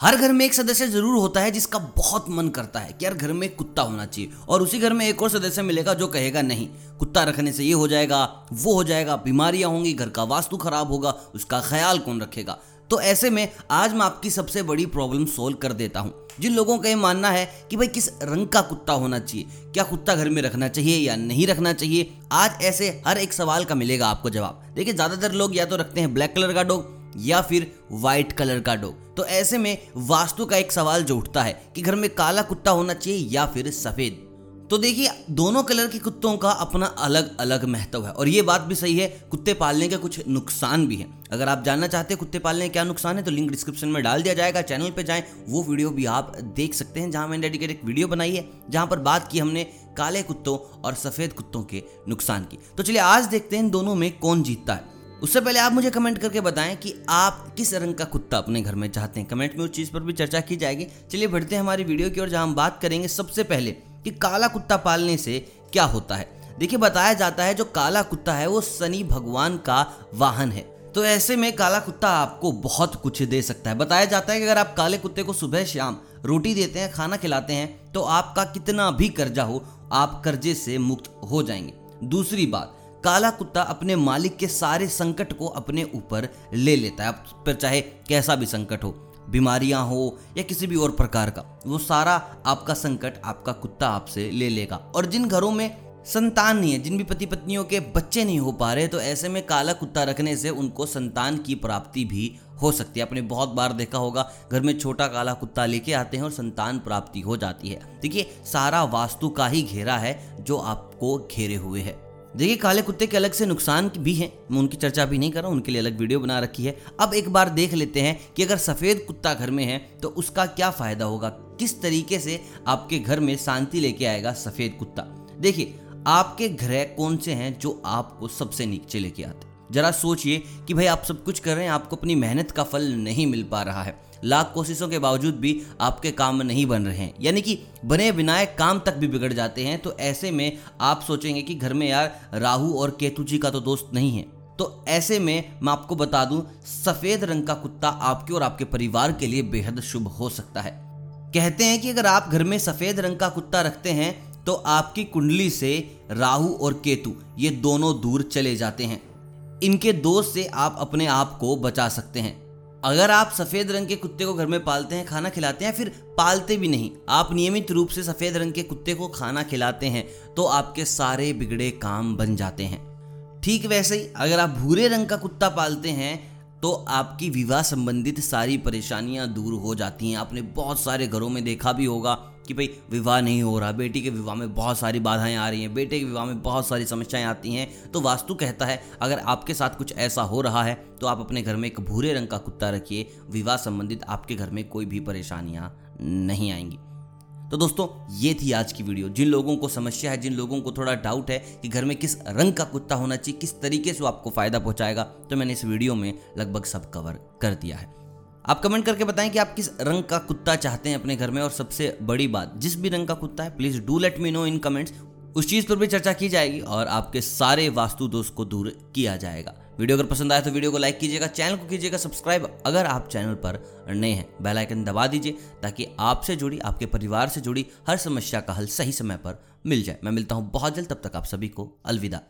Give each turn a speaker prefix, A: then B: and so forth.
A: हर घर में एक सदस्य ज़रूर होता है जिसका बहुत मन करता है कि यार घर में कुत्ता होना चाहिए, और उसी घर में एक और सदस्य मिलेगा जो कहेगा नहीं। कुत्ता रखने से ये हो जाएगा, वो हो जाएगा, बीमारियाँ होंगी, घर का वास्तु खराब होगा, उसका ख्याल कौन रखेगा? तो ऐसे में आज मैं आपकी सबसे बड़ी प्रॉब्लम सोल्व कर देता हूँ। जिन लोगों का ये मानना है कि भाई किस रंग का कुत्ता होना चाहिए, क्या कुत्ता घर में रखना चाहिए या नहीं रखना चाहिए, आज ऐसे हर एक सवाल का मिलेगा आपको जवाब। देखिए, ज़्यादातर लोग या तो रखते हैं ब्लैक कलर का डॉग या फिर व्हाइट कलर का डॉग तो ऐसे में वास्तु का एक सवाल जो उठता है कि घर में काला कुत्ता होना चाहिए या फिर सफ़ेद? तो देखिए, दोनों कलर के कुत्तों का अपना अलग अलग महत्व है। और ये बात भी सही है, कुत्ते पालने के कुछ नुकसान भी हैं। अगर आप जानना चाहते हैं कुत्ते पालने के क्या नुकसान है तो लिंक डिस्क्रिप्शन में डाल दिया जाएगा चैनल पे जाएँ। वो वीडियो भी आप देख सकते हैं, जहाँ मैंने डेडिकेट एक वीडियो बनाई है, जहाँ पर बात की हमने काले कुत्तों और सफ़ेद कुत्तों के नुकसान की। तो चलिए, आज देखते हैं दोनों में कौन जीतता है। उससे पहले आप मुझे कमेंट करके बताएँ कि आप किस रंग का कुत्ता अपने घर में चाहते हैं। कमेंट में उस चीज़ पर भी चर्चा की जाएगी। चलिए बढ़ते हैं हमारी वीडियो की ओर, जहाँ हम बात करेंगे सबसे पहले कि काला कुत्ता पालने से क्या होता है। देखिए, बताया जाता है जो काला कुत्ता है, वो शनि भगवान का वाहन है। तो ऐसे में काला कुत्ता आपको बहुत कुछ दे सकता है। बताया जाता है कि अगर आप काले कुत्ते को सुबह शाम रोटी देते हैं, खाना खिलाते हैं तो आपका कितना भी कर्जा हो, आप कर्जे से मुक्त हो जाएँगे। दूसरी बात काला कुत्ता अपने मालिक के सारे संकट को अपने ऊपर ले लेता है। पर चाहे कैसा भी संकट हो, बीमारियाँ हो या किसी भी और प्रकार का, वो सारा आपका संकट, आपका कुत्ता आपसे ले लेगा। और जिन घरों में संतान नहीं है, जिन भी पति पत्नियों के बच्चे नहीं हो पा रहे तो ऐसे में काला कुत्ता रखने से उनको संतान की प्राप्ति भी हो सकती है। आपने बहुत बार देखा होगा, घर में छोटा काला कुत्ता लेके आते हैं और संतान प्राप्ति हो जाती है। देखिए, सारा वास्तु का ही घेरा है जो आपको घेरे हुए है। देखिए, काले कुत्ते के अलग से नुकसान भी हैं। मैं उनकी चर्चा भी नहीं कर रहा हूँ, उनके लिए अलग वीडियो बना रखी है। अब एक बार देख लेते हैं कि अगर सफ़ेद कुत्ता घर में है तो उसका क्या फ़ायदा होगा? किस तरीके से आपके घर में शांति लेके आएगा सफ़ेद कुत्ता? देखिए, आपके ग्रह कौन से हैं जो आपको सबसे नीचे लेके आते जरा सोचिए कि भाई आप सब कुछ कर रहे हैं, आपको अपनी मेहनत का फल नहीं मिल पा रहा है। लाख कोशिशों के बावजूद भी आपके काम नहीं बन रहे हैं। यानी कि बने बिनाए काम तक भी बिगड़ जाते हैं तो ऐसे में आप सोचेंगे कि घर में यार राहु और केतु जी का तो दोस्त नहीं है। तो ऐसे में मैं आपको बता दूँ, सफ़ेद रंग का कुत्ता आपके और आपके परिवार के लिए बेहद शुभ हो सकता है। कहते हैं कि अगर आप घर में सफ़ेद रंग का कुत्ता रखते हैं तो आपकी कुंडली से राहु और केतु, ये दोनों दूर चले जाते हैं। इनके दोष से आप अपने आप को बचा सकते हैं। अगर आप सफ़ेद रंग के कुत्ते को घर में पालते हैं, खाना खिलाते हैं फिर पालते भी नहीं, आप नियमित रूप से सफ़ेद रंग के कुत्ते को खाना खिलाते हैं तो आपके सारे बिगड़े काम बन जाते हैं। ठीक वैसे ही, अगर आप भूरे रंग का कुत्ता पालते हैं तो आपकी विवाह संबंधित सारी परेशानियाँ दूर हो जाती हैं। आपने बहुत सारे घरों में देखा भी होगा कि भाई विवाह नहीं हो रहा, बेटी के विवाह में बहुत सारी बाधाएँ आ रही हैं, बेटे के विवाह में बहुत सारी समस्याएँ आती हैं। तो वास्तु कहता है, अगर आपके साथ कुछ ऐसा हो रहा है तो आप अपने घर में एक भूरे रंग का कुत्ता रखिए। विवाह संबंधित आपके घर में कोई भी परेशानियाँ नहीं आएँगी। तो दोस्तों, ये थी आज की वीडियो। जिन लोगों को समस्या है, जिन लोगों को थोड़ा डाउट है कि घर में किस रंग का कुत्ता होना चाहिए, किस तरीके से आपको फ़ायदा पहुंचाएगा तो मैंने इस वीडियो में लगभग सब कवर कर दिया है। आप कमेंट करके बताएँ कि आप किस रंग का कुत्ता चाहते हैं अपने घर में और सबसे बड़ी बात, जिस भी रंग का कुत्ता है please do let me know in comments उस चीज़ पर भी चर्चा की जाएगी और आपके सारे वास्तु दोष को दूर किया जाएगा। वीडियो अगर पसंद आए तो वीडियो को लाइक कीजिएगा चैनल को कीजिएगा सब्सक्राइब अगर आप चैनल पर नए हैं। बेल आइकन दबा दीजिए ताकि आपसे जुड़ी, आपके परिवार से जुड़ी हर समस्या का हल सही समय पर मिल जाए। मैं मिलता हूँ बहुत जल्द, तब तक आप सभी को अलविदा।